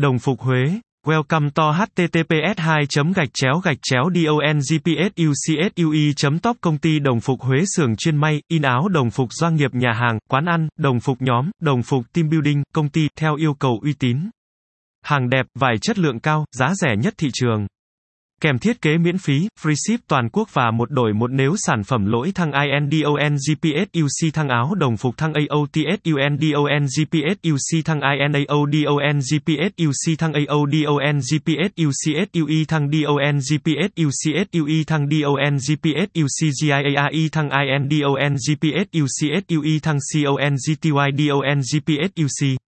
Đồng phục Huế. Welcome to https 2 gạch chéo gạch chéo dongpsucsui top công ty đồng phục Huế xưởng chuyên may, in áo đồng phục doanh nghiệp nhà hàng, quán ăn, đồng phục nhóm, đồng phục team building, công ty, theo yêu cầu uy tín. Hàng đẹp, vải chất lượng cao, giá rẻ nhất thị trường. Kèm thiết kế miễn phí, free ship toàn quốc và một đổi một nếu sản phẩm lỗi thăng INDONGPSUC thăng áo đồng phục thăng AOTSUNDONGPSUC thăng INAODONGPSUC thăng AODONGPSUCSUE thăng DONGPSUCSUE thăng DONGPSUCGIAI thăng INDONGPSUCSUE thăng CONGTYDONGPSUC